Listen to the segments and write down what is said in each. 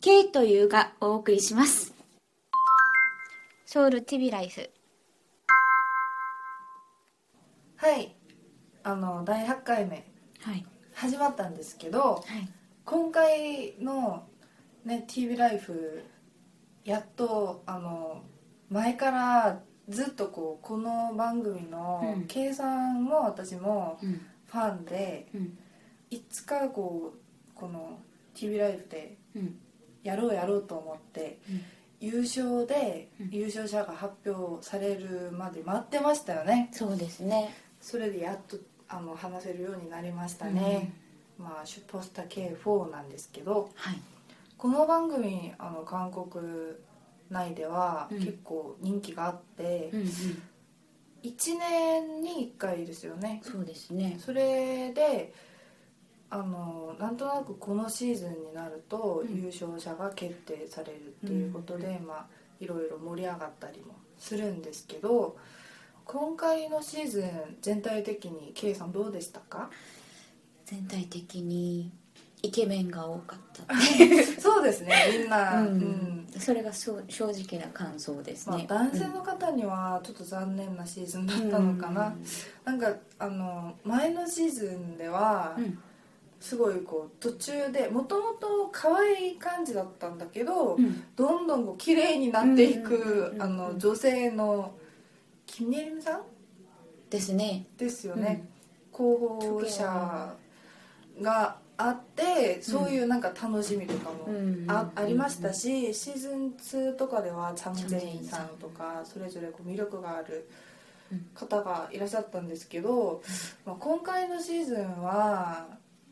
K というがお送りします。ソウル TV ライフ。はい。あの第8回目はい。始まったんですけどはい。今回の、ね、TV ライフやっとあの前からずっとこうこの番組のうん。計算も私もうん。ファンで、うん。いつかこうこの TV ライフでうんやろうやろうと思って、うん。優勝でうん。優勝者が発表されるまで待ってましたよね。そうですね。それでやっとあの話せるようになりましたね、まあシュポスタ K4 なんですけどはい。この番組あの韓国内ではうん。結構人気があって、うんうん。1年に1回ですよね。そうですね。それであのなんとなくこのシーズンになるとうん。優勝者が決定されるっていうことで、まあいろいろ盛り上がったりもするんですけど今回のシーズン全体的に K さんどうでしたか？全体的にイケメンが多かった そうですねみんな、ううん。んそれがそう正直な感想ですまあね、、男性の方にはちょっと残念なシーズンだったのかな、なんかあの前のシーズンでは、うんすごいこう途中でもともと可愛い感じだったんだけど、うん。どんどんこう綺麗になっていく女性のキム・ネリムさ？んですね。ですよね、候補者があってそういうなんか楽しみとかもうんあありましたしシーズン2とかではチャム・ジェインさんとかそれぞれこう魅力がある方がいらっしゃったんですけど、まあ、今回のシーズンは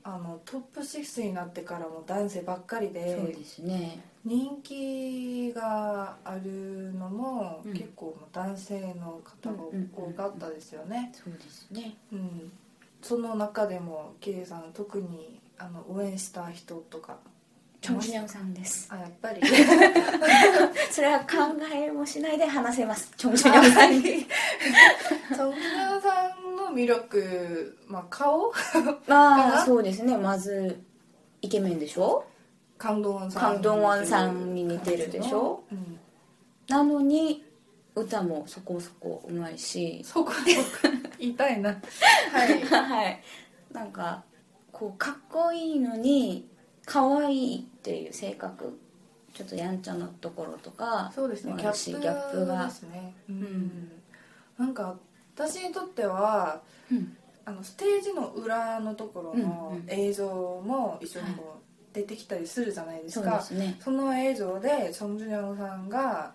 あのトップ6になってからも男性ばっかりそうでですね。人気があるのもうん。結構男性の方が多かったですよね。そうですね。うん、その中でも K さん特にあの応援した人とか。チョン・シニョンさんです。あやっぱり。それは考えもしないで話せます。チョン・シニョンさんに。チョン・シナさんの魅力、まあ、顔？あ そうですね。まずイケメンでしょ？カンドンさんカンドンさんに似てるでしょ？うん、なのに歌もそこそこうまいし。そこそこ言いたいな。はい。はい。なんかこうかっこいいのに可愛いっていう性格。ちょっとやんちゃなところとかそうですね。ギャップギャップが。ですねうん、ん。なんか私にとってはうん。あのステージの裏のところの映像も一緒にこう出てきたりするじゃないですそうか、ですね。その映像でソン・ジュニョンさんが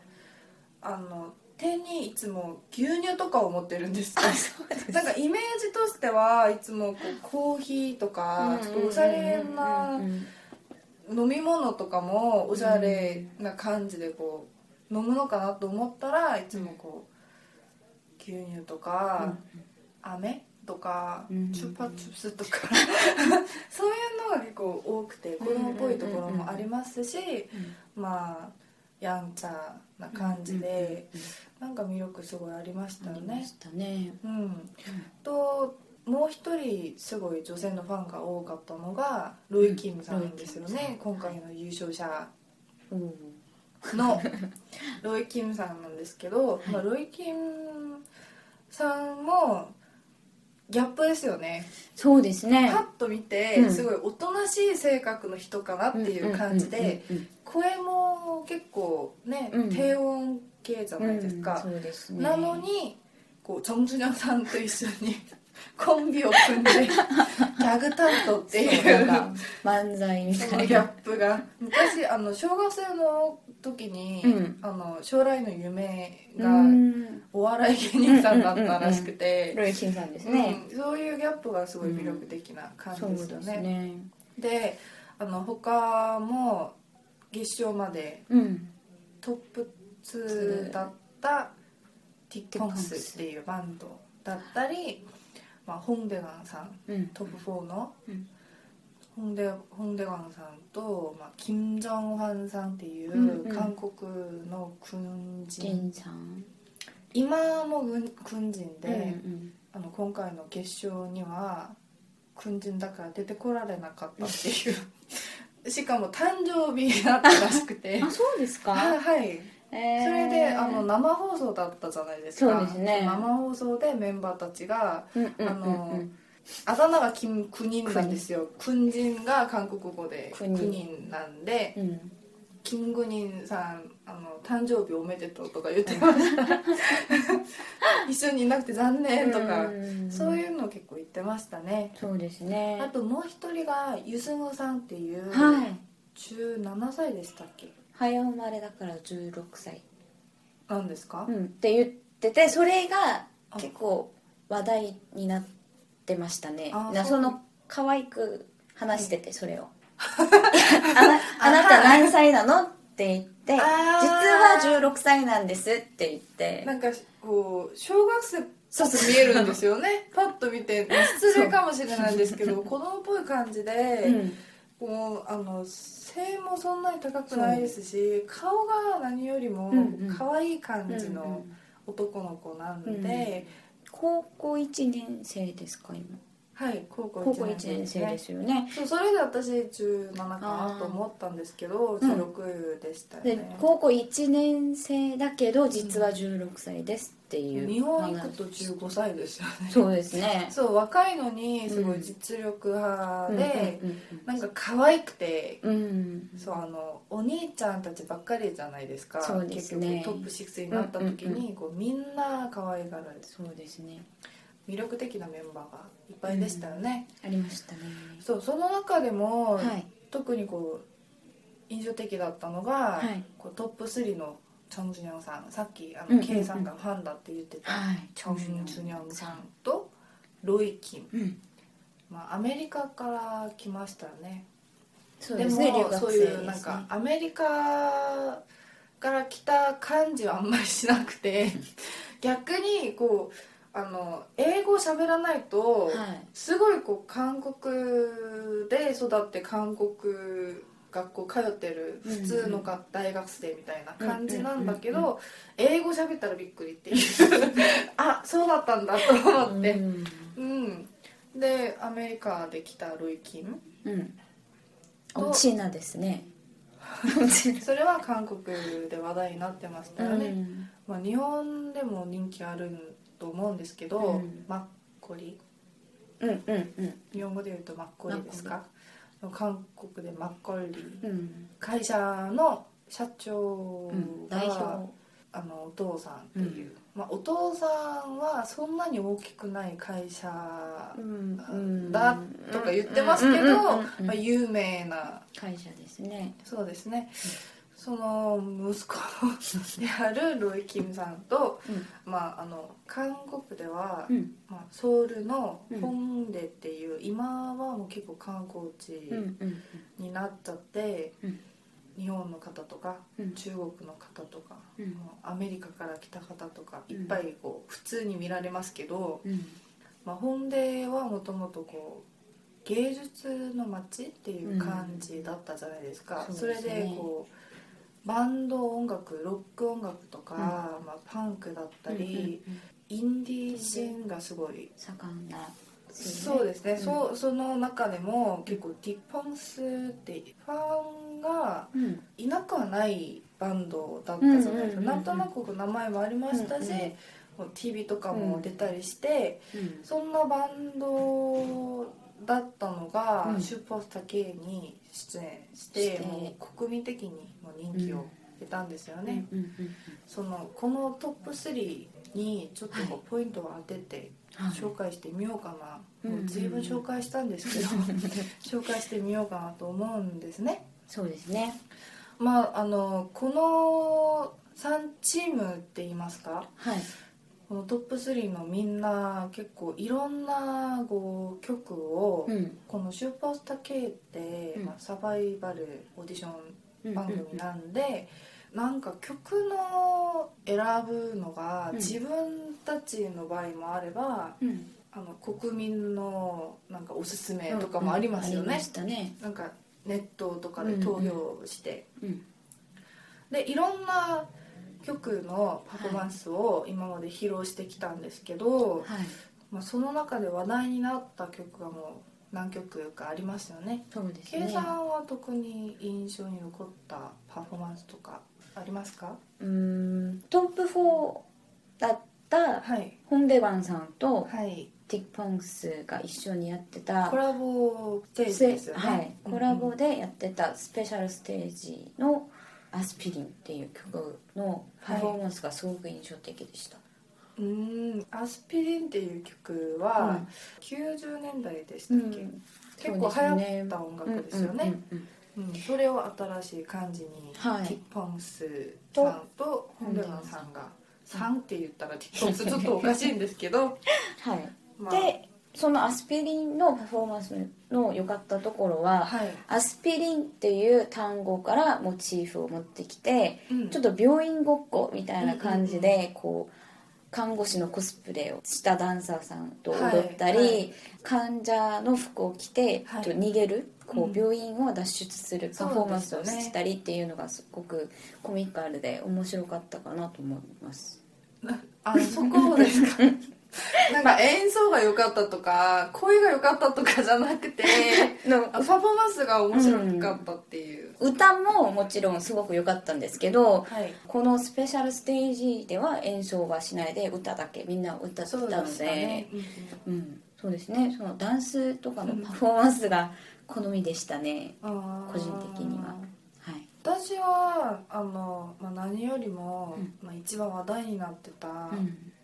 あの手にいつも牛乳とかを持ってるんですよ。なんかイメージとしてはいつもこうコーヒーとかちょっとおしゃれな飲み物とかもおしゃれな感じでこう飲むのかなと思ったらいつもこう牛乳とか飴とかうん。チュパチュプスとか。そういうのが結構多くて子供っぽいところもありますしまあやんちゃな感じでなんか魅力すごいありましたよね。ね。うん、ともう一人すごい女性のファンが多かったのがロイ・キムさんですよね。今回の優勝者。のロイ・キムさんなんですけど、まあ、ロイ・キムさんもギャップですよね。そうですね。パッと見てうん。すごいおとなしい性格の人かなっていう感じでうんうん声も結構ねうん。低音系じゃないですか、そうですね。なのにこうチョン・ジュニョンさんと一緒にコンビを組んでキャャグ担当っていそううなんか漫才みたいな。ップが。昔あの小学生の時に、うん。あの将来の夢うがん。お笑い芸人さんだったらしくて、ロイキンさんですね、うん。そういうギャップがすごい魅力的な感じですよね。ですね。であの他も決勝までうん。トップ2だったティッポンスっていうバンドだったり、まあ、ホンデガンさんうんトップ4の、うんホンデホンデガンさんと、まあ、キム・ジョンファンさんっていう韓国の軍ジ人、今も軍軍人で、うんあの今回の決勝には軍人だから出てこられなかったっていうしかも誕生日だったらしくてあそうですか、はいはいえー。それであの生放送だったじゃないですか。そうですね。生放送でメンバーたちがうんうんあのあだ名がキム・クニンなんですよ。クンジンが韓国語でククニン。ニンなんでうん。キム・グニンさんあの誕生日おめでとうとか言ってました。一緒にいなくて残念とかうん。そういうの結構言ってましたね。そうですね。あともう一人がユスムさんっていうはい。17歳でしたっけ？早生まれだから16歳、なんですか？うん、って言っててそれがあ。結構話題になってましたね。なそう。の可愛く話しててそれを。あなた何歳なの？って言って実は16歳なんですって言って。なんかこう小学生っぽく見えるんですよね。パッと見て失礼かもしれないんですけど子供っぽい感じで、うんこうあの背もそんなに高くないですし顔が何よりもうんうん。可愛い感じのうんうん男の子なん。で、高校1年生ですか今。はい高校高校1 1年生でですすよね。そうそれで私17かなと思ったんですけどうん。16でしたよでね、高校1年生だけど実は16歳ですっていう日本行くと15歳ですよね。そうですね。そう若いのにすごい実力派で、うんなんか可愛くてうんそうあのお兄ちゃんたちばっかりじゃないですか。そうですね。結局トップ6になった時に、こうみんな可愛がられて。そうですね。魅力的なメンバーがいっぱいでしたよね、ありましたね。そうその中でも、はい。特にこう印象的だったのが、はい。こうトップ3のチョン・ジュニョンさんさっきあの、うんうんうん。K さんがファンだって言ってた、はい。チョン・ジュニョンさんとロイ・キン、うん。まあ、アメリカから来ましたよね。そうですね留学そういうなんかアメリカから来た感じはあんまりしなくて 逆にこうあの英語喋らないと、はい。すごいこう韓国で育って韓国学校通ってる普通のが大学生みたいな感じなんだけど英語喋ったらびっくりっていう。あそうだったんだと思って。うんうん。でアメリカで来たロイ・キン。うん。チナですね。それは韓国で話題になってましたよね、うん。まあ、日本でも人気あると思うんですけど、うん。マッコリ。うんうんうん。日本語で言うとマッコリですか？韓国でマッコリ。うん。会社の社長うん。が、代表。あのお父さんっていう、まあ、お父さんはそんなに大きくない会社うん。だとか言ってますけど、まあ、有名な。会社ですね。そうですね、その息子であるロイ・キムさんと、まあ、あの韓国では、うん。まあ、ソウルのうんホンデっていう、今はもう結構観光地うんうんになっちゃって、うん。日本の方とか、うん。中国の方とか、アメリカから来た方とかいうん。っぱいこう普通に見られますけど、うん。まあ、ホンデはもともとこう芸術の街っていう感じだったじゃないですか、うん。そすね。でこうバンド音楽ロック音楽とか、うん。まあ、パンクだったり、インディーシーンがすごい盛んなそうですね、うん。そうその中でも結構ディポンスってファンがうん。いなくはないバンドだったじゃないですか、なんとなく名前もありましたし、うん TV とかも出たりして、うん。そんなバンドだったのが、うん。シューパースター K に出演してもう国民的にも人気をたんですよね、うんうんそのこのトップ3にちょっとこうポイントを当ててはい。紹介してみようかな、うんもう随分紹介したんですけど 紹介してみようかなと思うんですね。そうですね。まああのこの3チームって言いますか？はいこのトップ3のみんな結構いろんなこう曲を、うん。この「スーパースター K」って、うん。まあ、サバイバルオーディション番組ななんで、なんか曲の選ぶのがうん。自分たちの場合もあれば、うん。あの国民のなんかおすすめとかもありますよね。ね。なんかネットとかで投票して、うん。でいろんな曲のパフォーマンスを今まで披露してきたんですけど、はい。まあ、その中で話題になった曲がもう何曲かありますよね。そうです計ね算は特に印象に残ったパフォーマンスとかありますか？うーん。トップ4だったはい。ホンデバンさんとはい。ティック・ポンスが一緒にやってたコラボステージですよね。はい、コラボでやってたスペシャルステージの「アスピリン」っていう曲のパフォーマンスがすごく印象的でした、うーん「アスピリン」っていう曲は90年代でしたっけ、結構流行った音楽ですよね。うんうんうんうんそれを新しい感じに、はい。ティッポンスさんとホンデランさんが「さん」って言ったらティッポンスちょっとおかしいんですけど、はい。まあ、でそのアスピリンのパフォーマンスの良かったところは、はい、アスピリンっていう単語からモチーフを持ってきて、うん。ちょっと病院ごっこみたいな感じで、こう看護師のコスプレをしたダンサーさんと踊ったり、はい。はい。患者の服を着て、と逃げるこう病院を脱出するパフォーマンスをしたりっていうのがすごくコミカルで面白かったかなと思います。あそこですか？なんか演奏が良かったとか声が良かったとかじゃなくて のパフォーマンスが面白かったっていう、歌ももちろんすごく良かったんですけど、はい。このスペシャルステージでは演奏はしないで歌だけみんな歌ってたそうのででしたね、うんうん、そうですね。そのダンスとかのパフォーマンスが好みでしたね、あー。個人的には。はい。私はあの、まあ、何よりも、うん。まあ、一番話題になってたうん「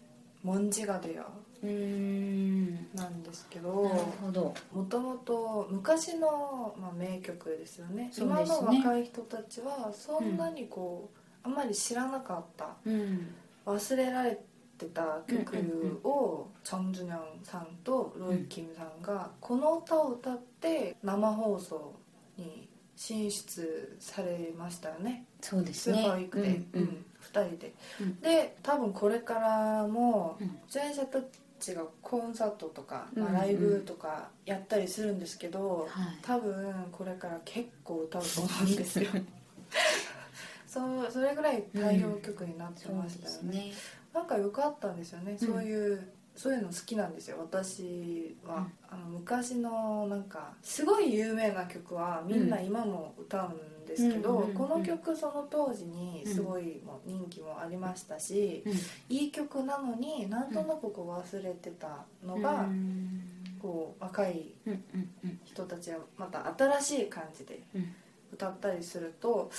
モンジガデアうーん」なんですけなるどほど。もともと昔の、まあ、名曲ですよね。ね。の若い人たちはそんなにこう、あんまり知らなかったうん。忘れられてた曲うんうんをチョン・ジュニョンさんとロイ・キムさんがこの歌を歌って生放送に進出されましたよね。そうですスーねパーウィークで、うんうん。うん2人で、うん。で多分これからもうん。出演者たちがコンサートとか、まあうんうん。ライブとかやったりするんですけど、はい。多分これから結構歌うと思うんですよ。そうそれぐらい代表曲になってましたよね,、ですね。なんか良かったんですよね、うん。そういうそういうの好きなんですよ。私は、あの昔のなんかすごい有名な曲はみんな今も歌うんですけど、うんうんうんうん。この曲その当時にすごいもう人気もありましたし、うん。いい曲なのになんとなくこう忘れてたのが、うん。こう若いうんうんうん。人たちはまた新しい感じでうん。歌ったりすると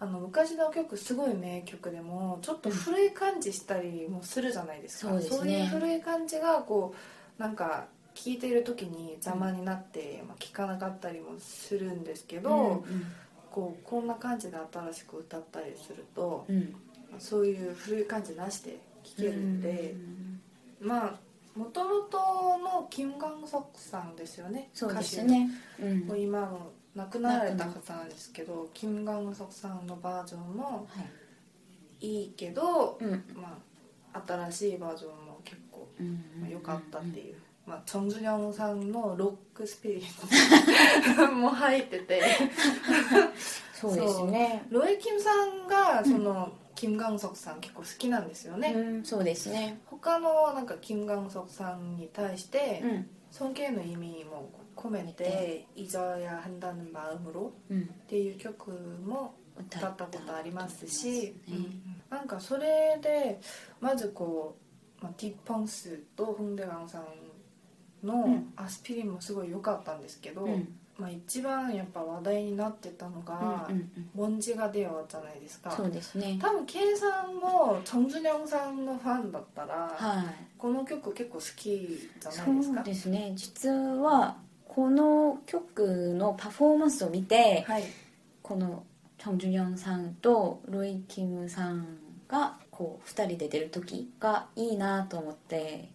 あの昔の曲すごい名曲でもちょっと古い感じしたりもするじゃないですか、そうですね。いう古い感じがこうなんか聴いている時に邪魔になって、まあ、聴かなかったりもするんですけど、こうこんな感じで新しく歌ったりするとうん。うんそういう古い感じなしで聴けるんで、うんまあもともとのキム・ガンソクさんですよね。そうです歌手ねうん。もう今の亡くなられた方なんですけどキム・ガンソクさんのバージョンもはい。いいけど、うん。まあ、新しいバージョンも結構うん。まあ良かったっていう、まあ、チョン・ジュニョンさんのロックスピリットも入ってて。そうですね。ロイ・キムさんがその、キム・ガンソクさん結構好きなんですよね、うんそうですね。他のなんかキム・ガンソクさんに対してうん尊敬の意味も込めて「잊어야한다는마음으로」うんっていう曲も歌ったことありますし、歌ってますねなんかそれでまずこう、まあ、ティッポンスとホンデガンさん のアスピリンもすごい良かったんですけど、うん まあ、一番やっぱ話題になってたのがうんうん「モンジが出よう」じゃないですか。そうですね。多分 K さんもチョン・ジュニョンさんのファンだったら、はい。この曲結構好きじゃそないですか？うですね。実はこの曲のパフォーマンスを見てはい。このチョン・ジュニョンさんとロイ・キムさんがこう2人で出る時がいいなと思って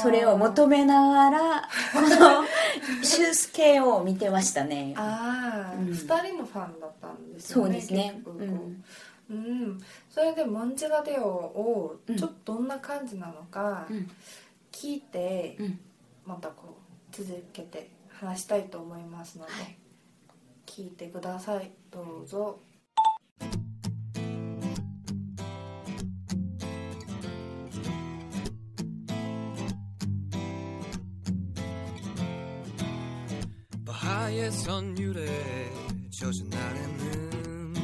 それを求めながらこの シュースケを見てましたね。ああ、うん。2人のファンだったんですよねそうですね。うん。うん、それで「モンジがデオ」をうん。ちょっとどんな感じなのかうん。聞いて、うん。またこう続けて話したいと思いますので、はい。聞いてください。どうぞ「 바하의 선율에 젖은 아래는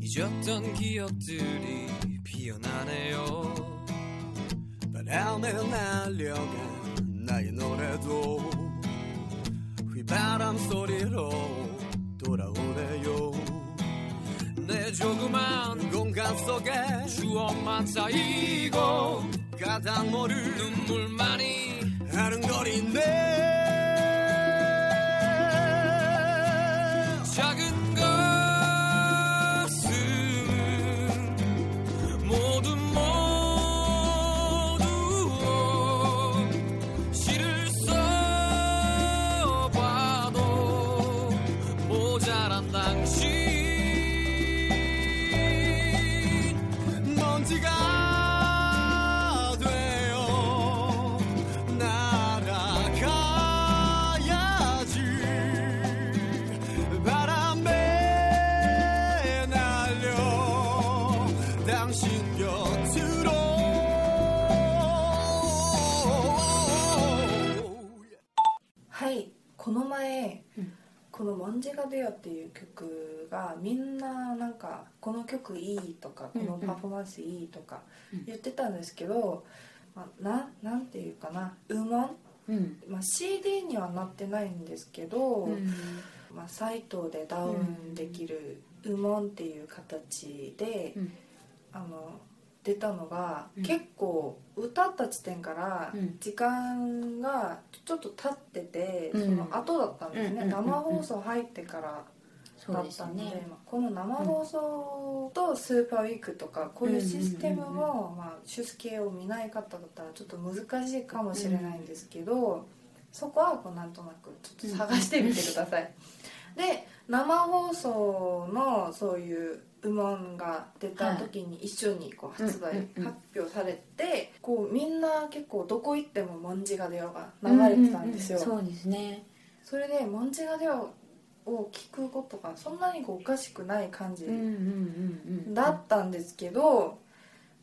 잊었던 기억들이 피어나네요. 바람에 날려간 나의 노래도 휘바람 소리로 돌아오네요. 내 조그만 공간 속에 추억만 쌓이고 가닥 모를 눈물만이 아른거리네 작은 것은 がデオ」っていう曲がみんななんかこの曲いいとかこのパフォーマンスいいとかうん。言ってたんですけど、まあ、ななんていうかな「うもん」うん。まあ、CD にはなってないんですけど、うん。まあ、サイトでダウンできる「うもん」っていう形で、うん。あの出たのが、うん。結構歌った地点からうん。時間がちょっと経ってて、うん。その後だったんですね、うんうんうんうん生放送入ってからそうですだったんでね。まあこの生放送とスーパーウィークとかこういうシステムうんうんうんも、まあ、出系を見ない方だったらちょっと難しいかもしれないんですけど、そこはこうなんとなくちょっと探してみてください。で生放送のそういう「うもん」が出た時に一緒にこう発売、発表されてこうみんな結構どこ行っても「もんじが出よ」が流れてたんですよ。うううそうですね。それで「モンジがデオ」を聞くことがそんなにこうおかしくない感じだったんですけど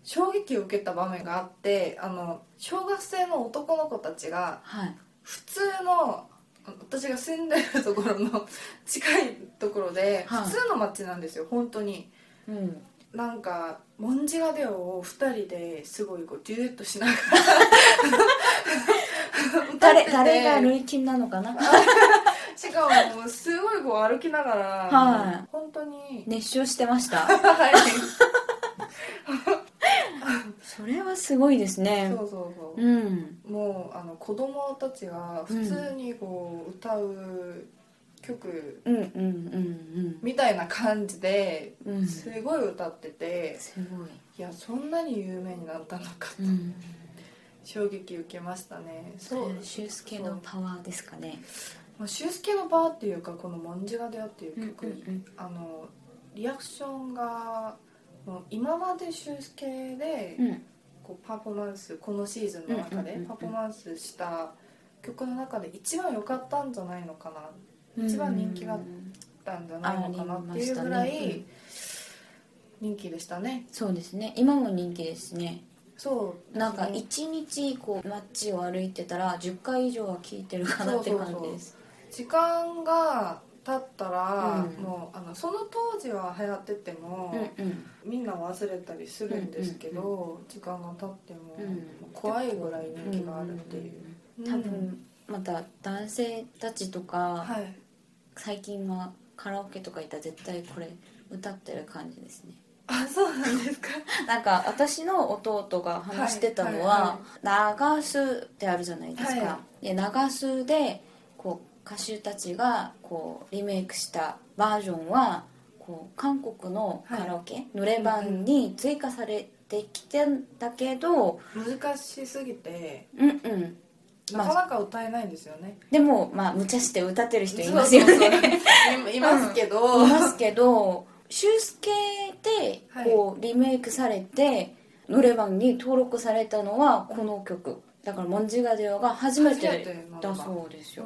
衝撃を受けた場面があってあの小学生の男の子たちがはい。普通の私が住んでるところの近いところではい。普通の街なんですよ本当に。うん。なんか「モンジがデオ」を2人ですごいこうデュエットしながら誰歌ってて。誰がルイキンなのかな？しかもすごいこう歩きながら、はい。本当に、熱唱してました。はいそれはすごいですね。そうそうそう、うん。もうあの子供たちが普通にこう歌う曲うんうんうんみたいな感じでうん。うんすごい歌ってて、すごい。いやそんなに有名になったのかと。うん。衝撃受けましたね。そう。シュースケのパワーですかね。まあシュースケのバーっていうかこの「モンジガデオ」っていう曲、うんうんうん。あのリアクションがもう今までシュースケでうんこうパフォーマンスこのシーズンの中でパフォーマンスした曲の中で一番良かったんじゃないのかな。一番人気があったんじゃないのかなっていうぐらい人気でしたね。そうですね。今も人気ですね。そうなんか一日こう街を歩いてたら10回以上は聴いてるかなって感じです。時間が経ったら、うん。もうあのその当時は流行ってても、うんうん。みんな忘れたりするんですけど、うん時間が経っても、うん。怖いぐらい人気があるっていう、んんん多分また男性たちとか、はい。最近はカラオケとか行ったら絶対これ歌ってる感じですね。あそうなんですか？なんか私の弟が話してたのは、流すってあるじゃないですか、はで流すで歌手たちがこうリメイクしたバージョンはこう韓国のカラオケ、濡れ版に追加されてきてんだけど難しすぎてうんうん。なかなか歌えないんですよね、でもまあ無茶して歌ってる人いますよね。い いますけど、いますけど修介でこうリメイクされてノレ版に登録されたのはこの曲。だから「モンジガデオ」が初めてだだそうですよ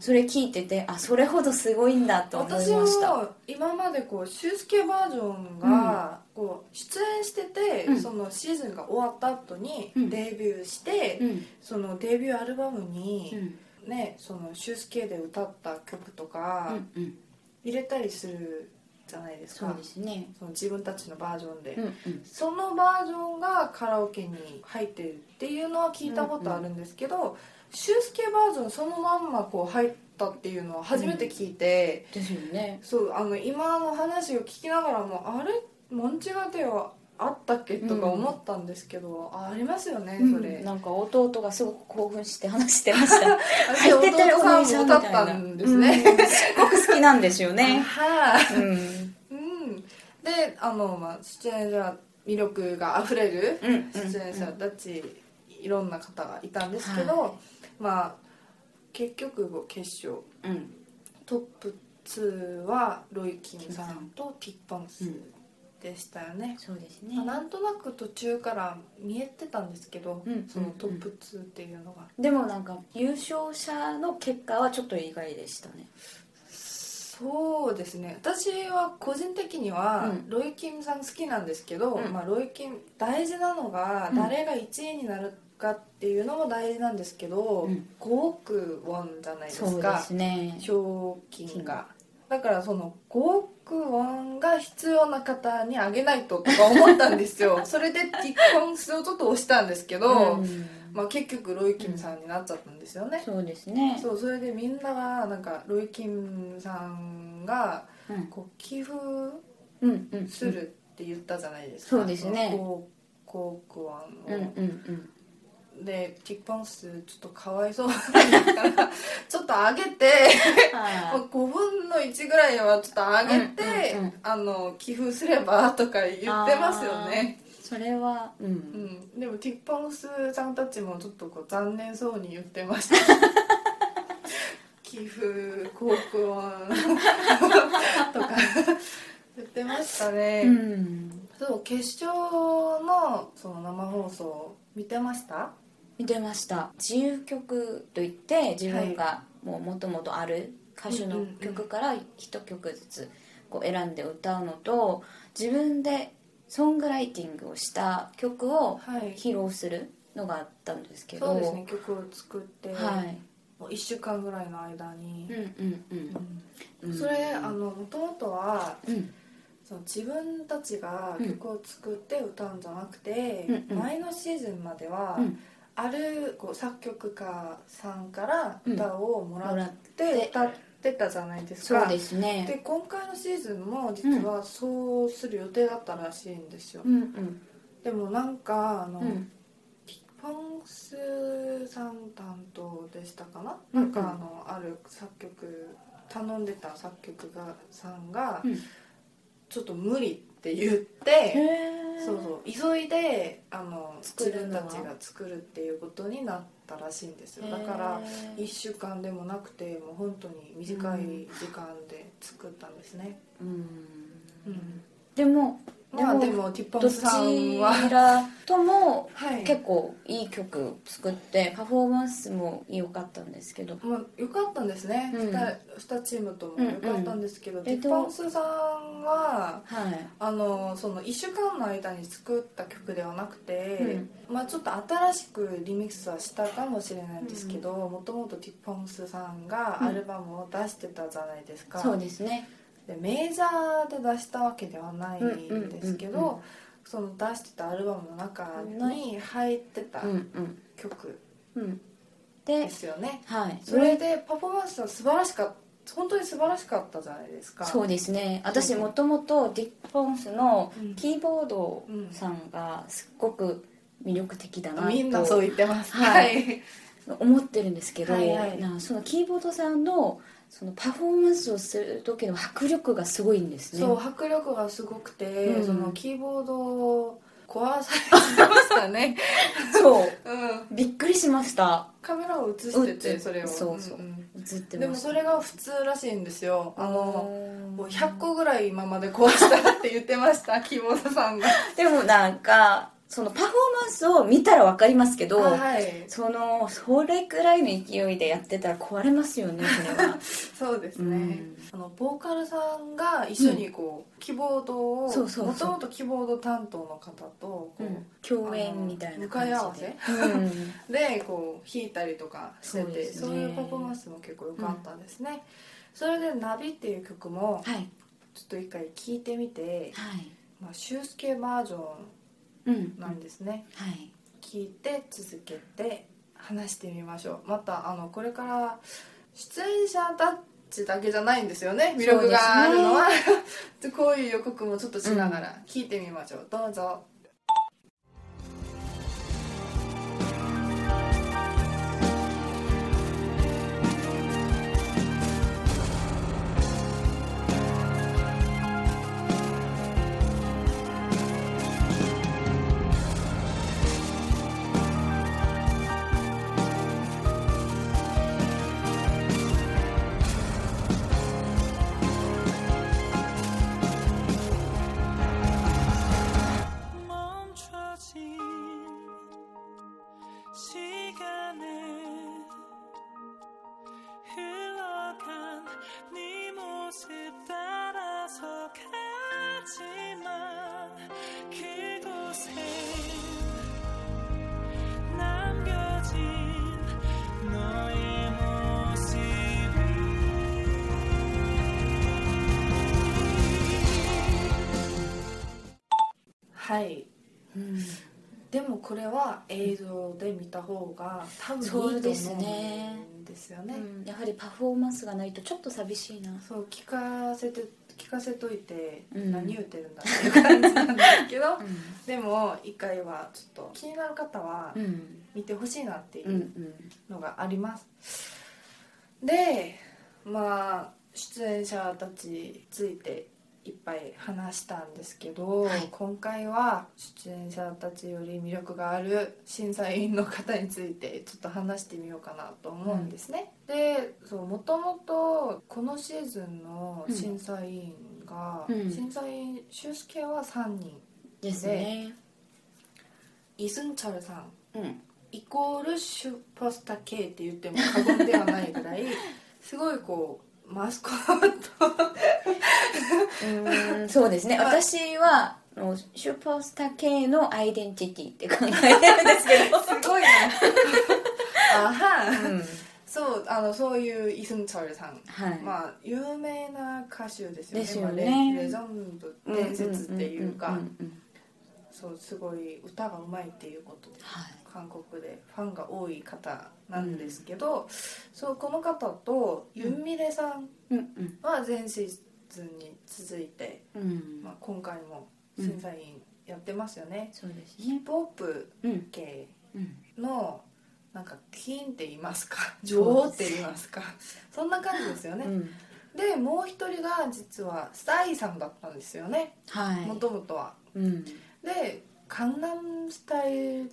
それ聞いててあそれほどすごいんだと思いま私した。も今までこうシュウスケバージョンがこう出演してて、うん。そのシーズンが終わった後にうん。デビューして、うん。そのデビューアルバムうに、ん。ねそのシュウスケで歌った曲とかうんうん。入れたりするじゃないですか、そうですね。その自分たちのバージョンで、うんうん。そのバージョンがカラオケに入ってるっていうのは聞いたことあるんですけど、シュウスケバージョンそのまんまこう入ったっていうのは初めて聞いて、ですよね。そうあの今の話を聞きながらもあれ？モンチガテはあったっけ？とか思ったんですけど、あありますよねそれ、なんか弟がすごく興奮して話してました。私入っててる弟さんお姉さんも歌ったみたいなんですね、うん。すごく好きなんですよね。はい、うん。うん、であの、まあ、出演者魅力があふれるうん。うん。出演者たち、いろんな方がいたんですけど、はまあ結局決勝。うん。トップ2はロイ・キムさんとティッポンスうん。でしたよね、そうですね。まあ、なんとなく途中から見えてたんですけど、うん。そのトップ2っていうのが、でもなんか優勝者の結果はちょっと意外でしたね。そうですね。私は個人的にはうん。ロイ・キムさん好きなんですけど、うん。まあ、ロイ・キム大事なのがうん。誰が1位になるかっていうのも大事なんですけど、うん。5億ウォンじゃないですそうね。賞金が。だからその5億ウォンが必要な方にあげないととか思ったんですよ。それでティッコンスをちょっと押したんですけど、うん。まあ、結局ロイ・キムさんになっちゃったんですよね、そうですね。そうそれでみんながなんかロイ・キムさんがうん。こう寄付うんうんするって言ったじゃないですか、そうですね。こう航空湾うんうんを、うんでティッポンスちょっとかわいそうだから ちょっと上げては5分の1ぐらいはちょっと上げて、うんうんうん。あの寄付すればとか言ってますよね、いそれはううん。ん、でもティッポンスさんたちもちょっとこう残念そうに言ってました。寄付航空湾とか言ってましたね、うん。そう決勝のその生放送見てました？見てました。自由曲といって自分がもともとある歌手の曲から一曲ずつこう選んで歌うのと自分でソングライティングをした曲をはい。披露するのがあったんですけど。そうですね。曲を作って、はい。もう1週間ぐらいの間に。うん、うんうん。うん。それあのもともとはうん。その自分たちが曲を作って歌うんじゃなくて、うんうん。前のシーズンまでは、うんあるこう作曲家さんから歌をもらってて。歌ってたじゃないですか、そうですでね今回のシーズンも実はそうする予定だったらしいんですよ、うんうん。でもなんかあの、うん。ファンスさん担当でしたかな、うんなんかあのある作曲頼んでた作曲家さんが、うん。ちょっと無理って言って、へえそうそう急いであの自分たちが作るっていうことになったらしいんですよ。だから1週間でもなくてもう本当に短い時間で作ったんですね、うん。うん。でもまあでもティッポどンさんちはらともはい。結構いい曲作ってパフォーマンスも良かったんですけど。まあ、よかったんですね、うん。2, チームともよかったんですけど、んティッポンスさんははい。あのその1週間の間に作った曲ではなくて、まあ、ちょっと新しくリミックスはしたかもしれないんですけどもともとティッポンスさんがアルバムを出してたじゃないですか、そうですねでメジャーで出したわけではないんですけど、その出してたアルバムの中に入ってた曲うん。でですよね。はい。それでパフォーマンスは素晴らしかった本当に素晴らしかったじゃないですか。そうですね。私もともとディッポンスのうん。キーボードさんがすっごく魅力的だなとみんなそう言ってます。はい。思ってるんですけど、はいはい。なそのキーボードさんのそのパフォーマンスをする時の迫力がすごいんですね。そう迫力がすごくて、うん。そのキーボードを壊されてましたね。そう。うん。びっくりしました。カメラを映してててそれを。そうそう。んん。映ってました。でもそれが普通らしいんですよ。あののもう100個ぐらい今まで壊したって言ってましたキーボードさんが。でもなんかそのパフォーマンスを見たら分かりますけど、はいそのそれくらいの勢いでやってたら壊れますよねそれは。そうですね、うん。あのボーカルさんが一緒にこう、キーボードをそうそうそう。もともとキーボード担当の方とこう、共演みたいな向かい合わせ。うん。でこう弾いたりとかしててね。そういうパフォーマンスも結構良かったですね、それで「ナビ」っていう曲もはい。ちょっと一回聴いてみて、はい。まあ、シュースケバージョうんンなんですね、はい。聞いて続けて話してみましょう。またあのこれから出演者たちだけじゃないんですよね。魅力があるのは、こういう予告もちょっとしながら聞いてみましょう、どうぞは映像で見た方が多分いいと思うんですよね。うん。やはりパフォーマンスがないとちょっと寂しいな。そう聞かせて聞かせといてうん。何言ってるんだっていう感じなんですけど、でも一回はちょっと気になる方はうん。うん見てほしいなっていうんううんのがあります、でまあ出演者たちについていっぱい話したんですけど、はい。今回は出演者たちより魅力がある審査員の方についてちょっと話してみようかなと思うんですね、でそうもともとこのシーズンの審査員が、うん。審査員修介は3人ですね。イスンチャルさん。うん。イコールシューパースター K って言っても過言ではないぐらい すごいこうマスコット。うんそうですね。私はあのシューパースター系のアイデンティティって考えてるんですけど。すごいな。あは。うんそうあのそういうイスンチャルさん。はい。まあ有名な歌手ですよね。ですよね。まあレレジェンド伝説っていうか。そうすごい歌がうまいっていうことで。はい韓国でファンが多い方なんですけど、そうこの方とユンミレさんうんうん。は前シーズンに続いて、うん。まあ、今回も審査員やってますよね、そうですね。ヒップホップうん系うん。のなんかキーンって言いますか？女王って言いますか？そんな感じですよね、うん。でもう一人が実はスタイさんだったんですよね。はい。もともとは。うん。で「カンナムスタイル」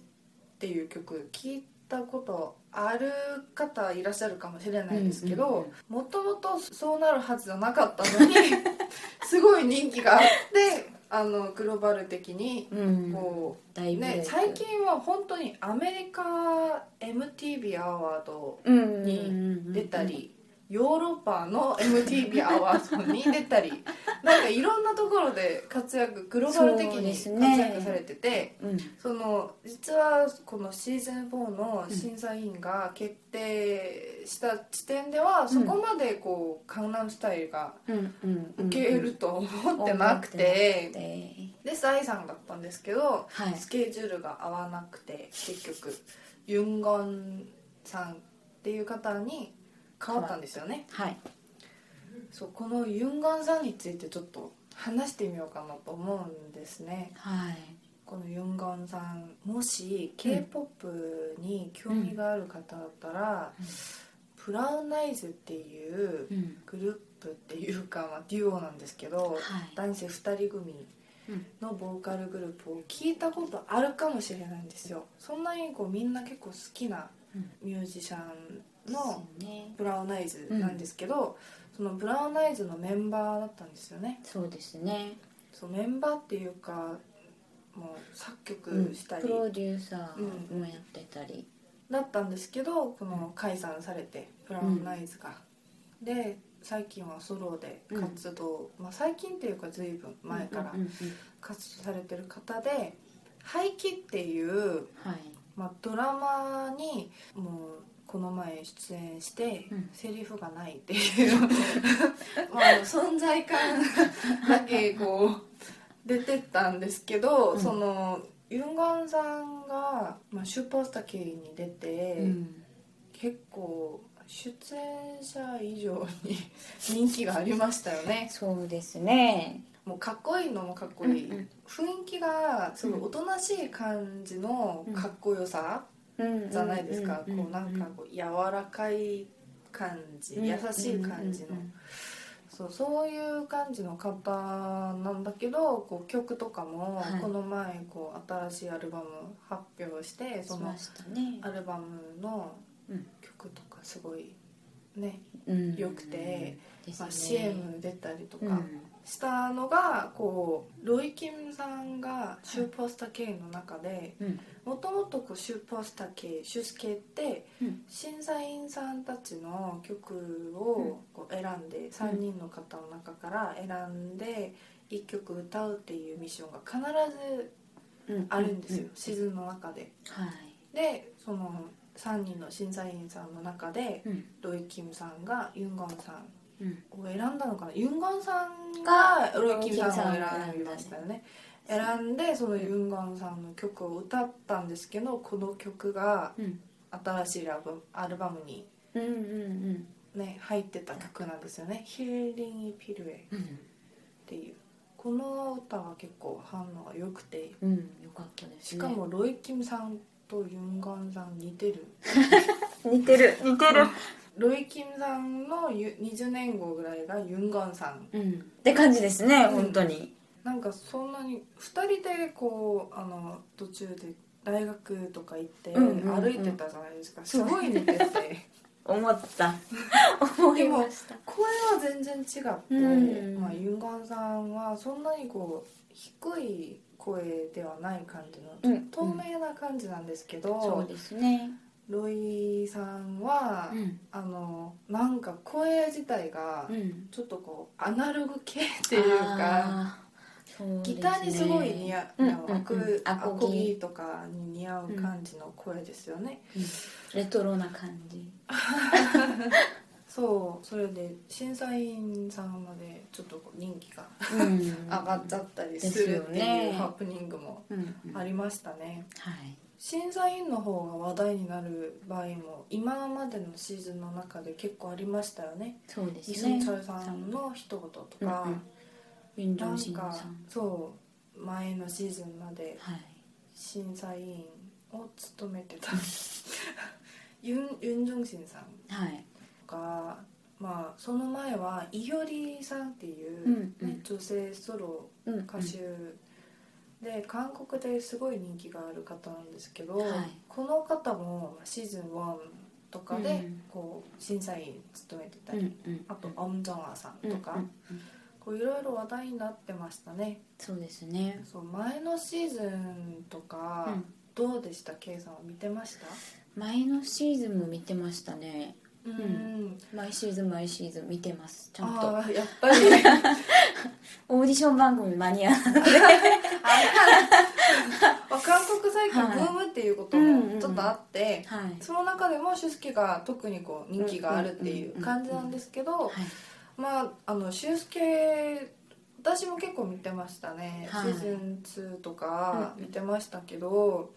っていう曲聞いたことある方いらっしゃるかもしれないですけうんうんどもともとそうなるはずじゃなかったのに すごい人気があってあのグローバル的にうん。こう、大ブレイクね、最近は本当にアメリカ MTV アワードうんに出たりヨーロッパの MTV アワードに出たり なんかいろんなところで活躍グローバル的に活躍されててうん。その実はこのシーズン4の審査員が決定した時点ではそこまでこう「カンナムスタイル」がうんうんうん受けると思ってなくてででサイさんだったんですけどはい。スケジュールが合わなくて結局ユンゴンさんっていう方に変わったんですよね。はい。そうこのユンゴンさんについてちょっと話してみようかなと思うんですね。はい。このユンゴンさんもし k p o p に興味がある方だったら、うん。ブラウンナイズっていううんグループっていうか、まあ、デュオなんですけど、はい。男性2人組のボーカルグループを聞いたことあるかもしれないんですよ。そんなにこうみんな結構好きなうん。ミュージシャンのブラウンナイズなんですけど、そのブラウンナイズのメンバーだったんですよね。そうですね。そうメンバーっていうかもう作曲したり、プロデューサーもやってたり。だったんですけどこの解散されてブラウンナイズが、で最近はソロで活動、まあ、最近っていうか随分前から活動されてる方で「廃棄」っていう、はい。まあ、ドラマにもうこの前出演して、うん。セリフがないっていう。まあ存在感だけこう出てったんですけど、うん。そのユンガンさんが、まあ、シューパースター系に出て、うん。結構出演者以上に 人気がありましたよね。そうですね。もうかっこいいのもかっこいい、うんうん。雰囲気がすごいおとなしい感じのかっこよさじゃないですか、うんこうなんかこう柔らかい感じ、優しい感じの、そうそういう感じの方なんだけどこう曲とかもはい。この前こう新しいアルバム発表してそのアルバムのうん。曲とかすごいね、うん。良くてまあ、CM 出たりとか。うんしたのがこうロイ・キムさんがシューパースター系の中でうん。もともとこうシューパースター系シュス系ってうん。審査員さんたちの曲をこう選んで3人の方の中から選んで1曲歌うっていうミッションが必ずうん。あるんですよ、うシーズンの中で。はい。でその3人の審査員さんの中でうん。ロイ・キムさんがユンゴンさんうん。を選んだのかな？ユンゴンさんがロイ・キムさんを選びましたよね。選んでそのユンゴンさんの曲を歌ったんですけどこの曲がうん。新しいアルバムアルバムにうんうんね入ってた曲なんですよね「ヒーリング・ピルエ」っうんていう。この歌は結構反応が良くて。うん。うんよかったですね。しかもロイ・キムさんとユンゴンさん似てる。似てる。似てるロイ・キムさんのゆ20年後ぐらいがユンゴンさん。うん。って感じですねうん。本当に。なんかそんなに2人でこうあの途中で大学とか行って歩いてたじゃないですか、すごい似てて。思った。思いました。声は全然違って、うん。まあ、ユンガンさんはそんなにこう低い声ではない感じの、うん。透明な感じなんですけど、そうですねロイさんは、うん。あのなんか声自体がうん。ちょっとこうアナログ系っていうか。ね。ギターにすごい似合う、うんうんうん。アアココギギとかに似合う感じの声ですよね、レトロな感じ。そうそれで審査員さんまでちょっとこう人気がうん。上がっちゃったりするっていうね。ハプニングもうんうん。ありましたね。はい審査員の方が話題になる場合も今までのシーズンの中で結構ありましたよね。そうですイ・ね。ソンチさんの一言とか、うんうん。なんかそう前のシーズンまではい。審査員を務めてた。ユン・ユンジョンシンさんはい。が、まあ、その前はイヨリさんっていう、うんねうん。女性ソロうん歌手で韓国ですごい人気がある方なんですけど、はい。この方もシーズン1とかでうん。こう審査員務めてたうんり、うん。あとオン・ジョンアさんとか、こういろいろ話題になってましたね。そうですね。そう前のシーズンとか、うん。どうでした？K さんは見てました？前のシーズンも見てましたねうん。ん毎シーズン毎シーズン見てます。ちゃんと。やっぱり。オーディション番組マニアまあ韓国最近はい。ブームっていうこともちょっとあって、はい。その中でもシュスケが特にこう人気があるっていう感じなんですけど、はい。まああのシュスケ私も結構見てましたね、はい。シーズン2とか見てましたけど、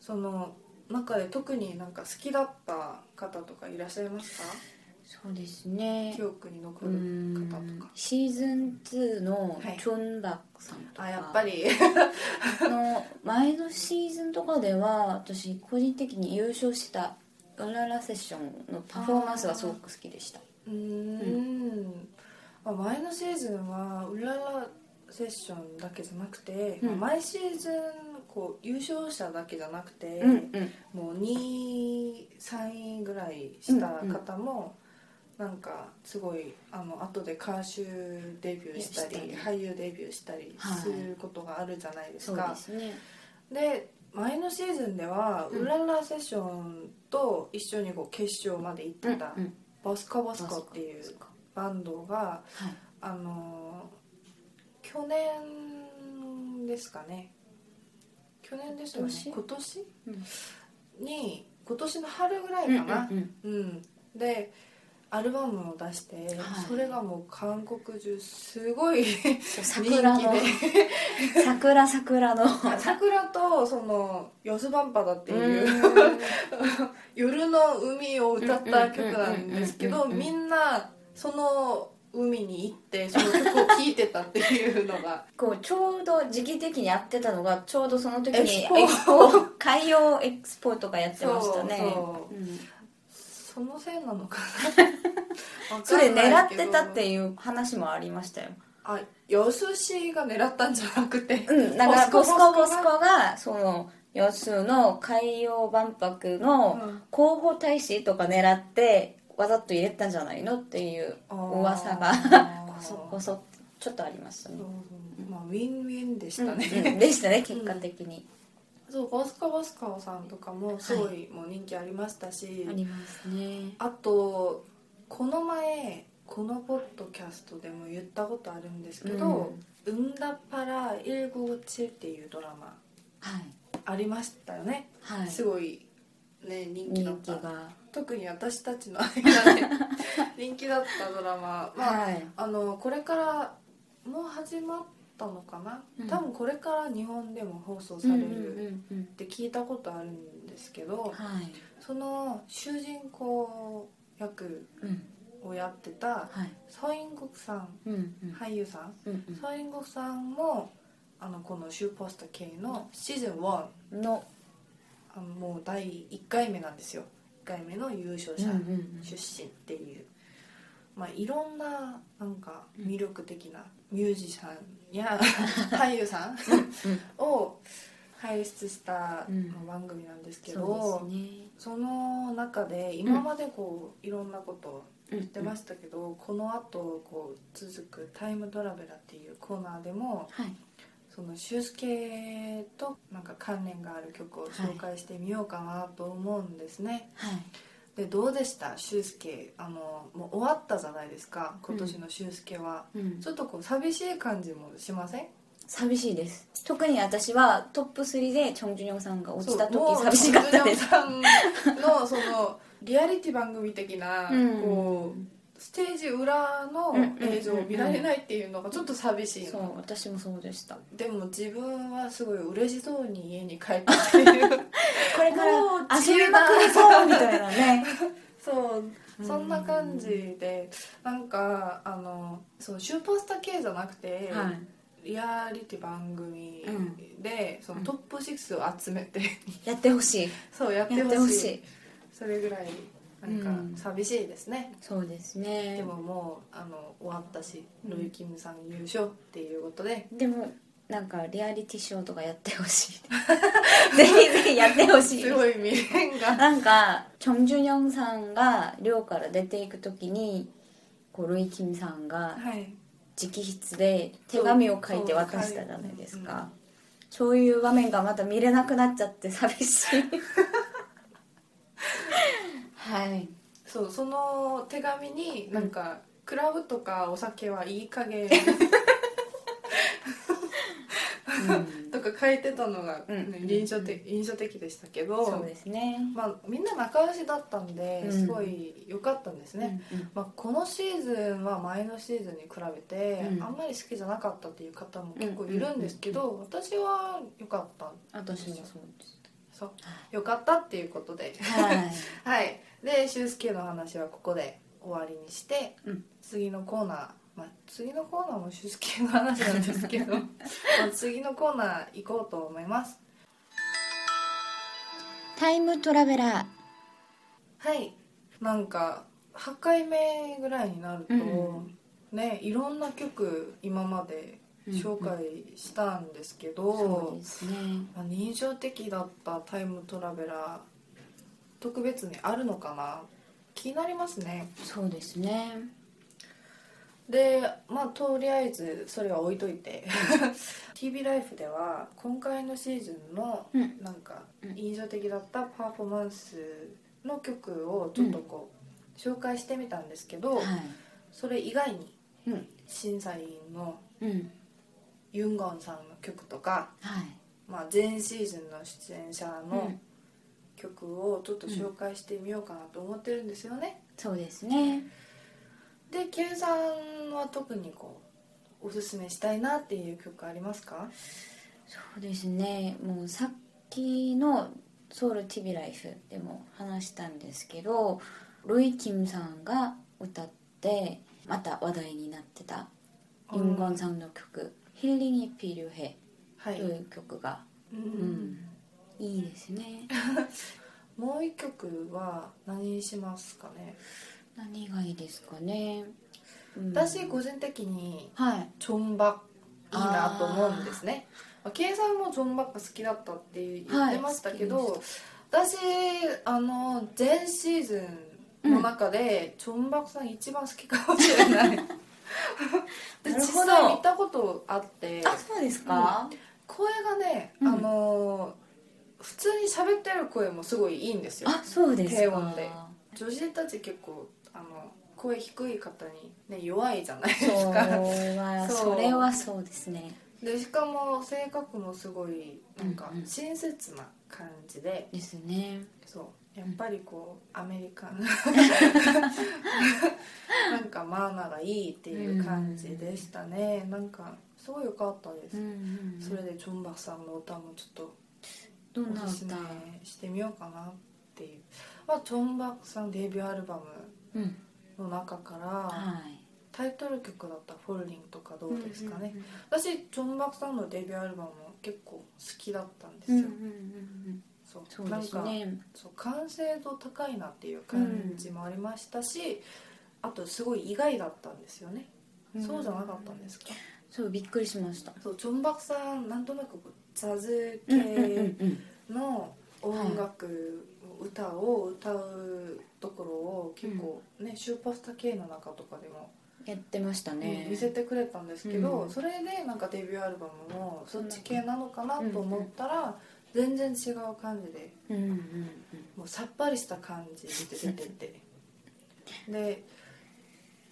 その中で特になんか好きだった方とかいらっしゃいますかそうですね。記憶に残うるん方とか。シーズン2のはいチョンバクさんとか、あやっぱり。の前のシーズンとかでは私個人的に優勝したウララセッションのパフォーマンスがすごく好きでした。うーん、まあ、前のシーズンはうららセッションだけじゃなくて、うん。まあ毎シーズンこう優勝者だけじゃなくて、うんうん。もう2位3位ぐらいした方も、なんかすごいあの後で歌手デビューしたり俳優デビューしたりはいすることがあるじゃないですそうか。ですね。で前のシーズンでは、うん。ウララセッションと一緒にこう決勝まで行ってた、うんうん。バスカバスカっていうバンドがはい。あのー去年ですかね去年ですよね今年？今年？うん。に今年の春ぐらいかな。うんうんうん、でアルバムを出して、はい。それがもう韓国中すごい 桜の。桜桜の。桜とその「ヨスバンパダ」っていううん。夜の海を歌った曲なんですけどみんなその海に行ってその曲を聴いてたっていうのが。こうちょうど時期的にやってたのがちょうどその時エにエクスポ海洋エクスポとかやってましたね。そうそう。うん。そのせいなのかな。わそれ狙ってたっていう話もありましたよ。あヨスシが狙ったんじゃなくて。うんだからボスコボボスコスコがその要するの海洋万博のうん。広報大使とか狙ってわざと入れたんじゃないのっていう噂が こそこそちょっとありましたね。まあウィンウィンでしたね、うんうんでしたね結果的に、そうボスカボスカさんとかもすごいもう人気ありましたし、ありますね。あとこの前このポッドキャストでも言ったことあるんですけど「うん。だパラ157」っていうドラマ。はい。ありましたよね、はい。すごいね人気だった人気が特に私たちの間で人気だったドラマ。まあ、はい。あのこれからもう始まったのかな、うん。多分これから日本でも放送されるって聞いたことあるんですけど、はい。その主人公役うん。をやってたはい。ソインゴクさんうんうん。俳優さん。うんうん。ソインゴクさんもあのこの「シューポスト K」のシーズン1の。あのもう第1回目なんですよ。1回目の優勝者うんうんうん。出身っていう、まあ、いろんななんか魅力的なミュージシャンや 俳優さんを輩出したうん。番組なんですけそど、うですね。その中で今までこういろんなことを言言ってましたけど、この後こう続く「タイムトラベラー」っていうコーナーでもはいその修介となんか関連がある曲を紹介してみようかなと思うんですね、はい。でどうでした？修介あのもう終わったじゃないですか。今年の修介は、うん。ちょっとこう寂しい感じもしません？寂しいです。特に私はトップ3でチョン・ジュニョンさんが落ちた時寂しかったです。ジュニョンさんのそのリアリティ番組的な、うん。こうステージ裏の映像を見られないっていうのがちょっと寂しいの、そう私もそうでした。でも自分はすごい嬉しそうに家に帰ってっていう。これから遊びまくるぞみたいなね。そうそんな感じでなんかあのそうシューパースター系じゃなくて、はい。リアリティ番組で、そのトップ6を集めて、やってほしい。そうやってほしい。それぐらいなんうん。か寂しいですね、そうですね。でももうあの終わったし、ロイ・キムさん優勝っていうことで。でもなんかリアリティショーとかやってほしい。ぜひぜひやってほしい。すごい未練が。なんかチョン・ジュニョンさんが寮から出ていく時にこうルイ・キムさんがはい。直筆で手紙を書いて渡したじゃないですか。そういう場面がまた見れなくなっちゃって寂しいはい。そうその手紙になんか、クラブとかお酒はいい加減とか書いてたのが、うん。ね印象的印象的でしたけどそうですね。まあ、みんな仲良しだったんでうん。すごい良かったんですね、うんうん。まあ、このシーズンは前のシーズンに比べて、うん。あんまり好きじゃなかったっていう方も結構いるんですけど、私は良かった私もそうですそうよかったっていうことで。はい。はい。で修介の話はここで終わりにして、うん。次のコーナー、まあ、次のコーナーも修介の話なんですけど まあ次のコーナー行こうと思います。タイムトラベラー。はい。なんか8回目ぐらいになると、うん。ねいろんな曲今まで紹介したんですけど、まあ印象的だったタイムトラベラー特別にあるのかな？気になりますね。そうですね。でまあとりあえずそれは置いといて。TV ライフでは今回のシーズンのうん。なんかうん。印象的だったパフォーマンスの曲をちょっとこう紹介してみたんですけど、はい。それ以外にうん。審査員のうんユンゴンさんの曲とか、はい。まあ、前シーズンの出演者のうん。曲をちょっと紹介してみようかなと思ってるんですよね。そうですね。でケンさんは特にこうおすすめしたいなっていう曲ありますか？そうですね。もうさっきの「ソウル TV ライフ」でも話したんですけどロイ・キムさんが歌ってまた話題になってたユンゴンさんの曲「ヒリニピリュヘは」い、という曲が、ううんん、いいですね。もう一曲は何にしますかね、何がいいですかね、うん。私個人的にはい。チョンバいいなと思うんですね。まあケイさんもチョンバが好きだったって言ってましたけど、はい好私あの前シーズンの中で、チョンバクさん一番好きかもしれない。で なるほど。実際見たことあって。あそうですか、声がね、うん。あの普通に喋ってる声もすごいいいんですよ。あそうですか。低音で。女性たち結構あの声低い方に、ね、弱いじゃないですか。はそれはそうですね。でしかも性格もすごいなんかうんうん。親切な感じで、ですね。そう。やっぱりこうアメリカン なんかマナーがいいっていう感じでしたね、なんかすごい良かったです、うんうんうん。それでチョンバクさんの歌もちょっとどんすすめ歌してみようかなっていう、まあ、チョンバクさんデビューアルバうんムの中から、はい。タイトル曲だった「フォルリン」とかどうですかね、うん私チョンバクさんのデビューアルバムも結構好きだったんですよ、うんうんうんうんそう。そうなんかですねそう完成度高いなっていう感じもありましたし、あとすごい意外だったんですよね、そうじゃなかったんですか？そうびっくりしました。そうチョンバクさんなんとなくこうザズうんうんうん系うんの音楽、歌を歌うところを結構ね、スーパースター系の中とかでもやってましたね。見せてくれたんですけど、うん。それでなんかデビューアルバムもそっち系なのかなと思ったら、全然違う感じでうんうんうん。もうさっぱりした感じで出てて。で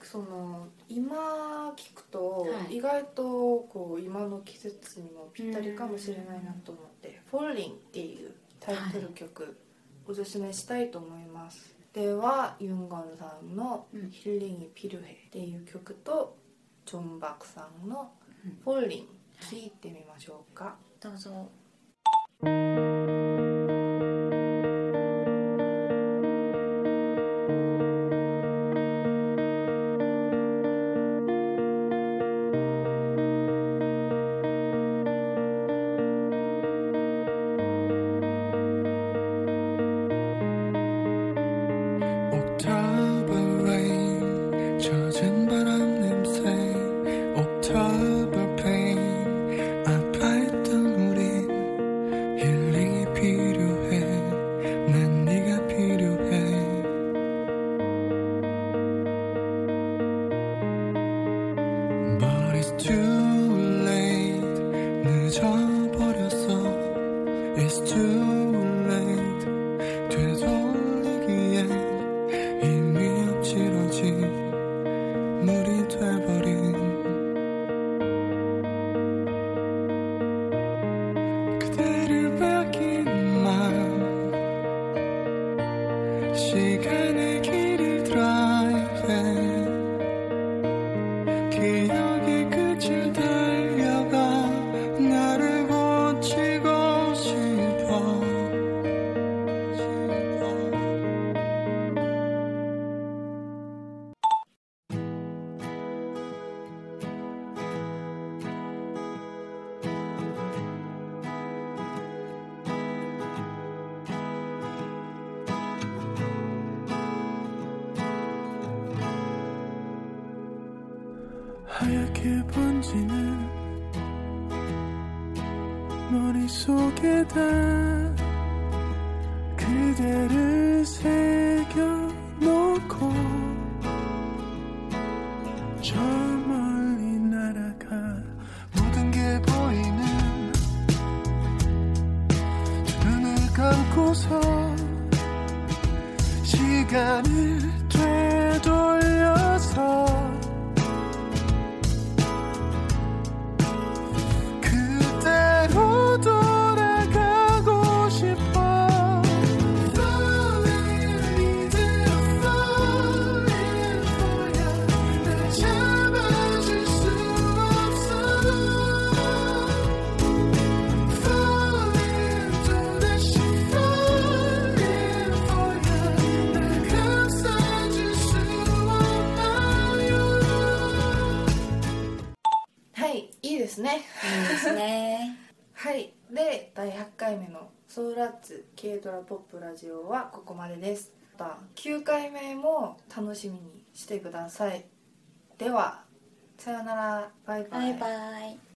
その今聞くとはい。意外とこう今の季節にもぴったりかもしれないなと思って「フォーリン」っていうタイトル曲おすすめしたいと思います。ではユンゴンさんのうん「ヒリンギピルヘ」っていう曲とチョンバクさんの「フォーリン」聴いてみましょうか。どうぞ 하얗게 번지는 머릿속에다 그대를 새겨놓고 저 멀리 날아가 모든 게 보이는 두 눈을 감고서 시간을 軽トラポップラジオ」はここまでです。また9回目も楽しみにしてください。ではさよなら。バイバイ。バイバイ。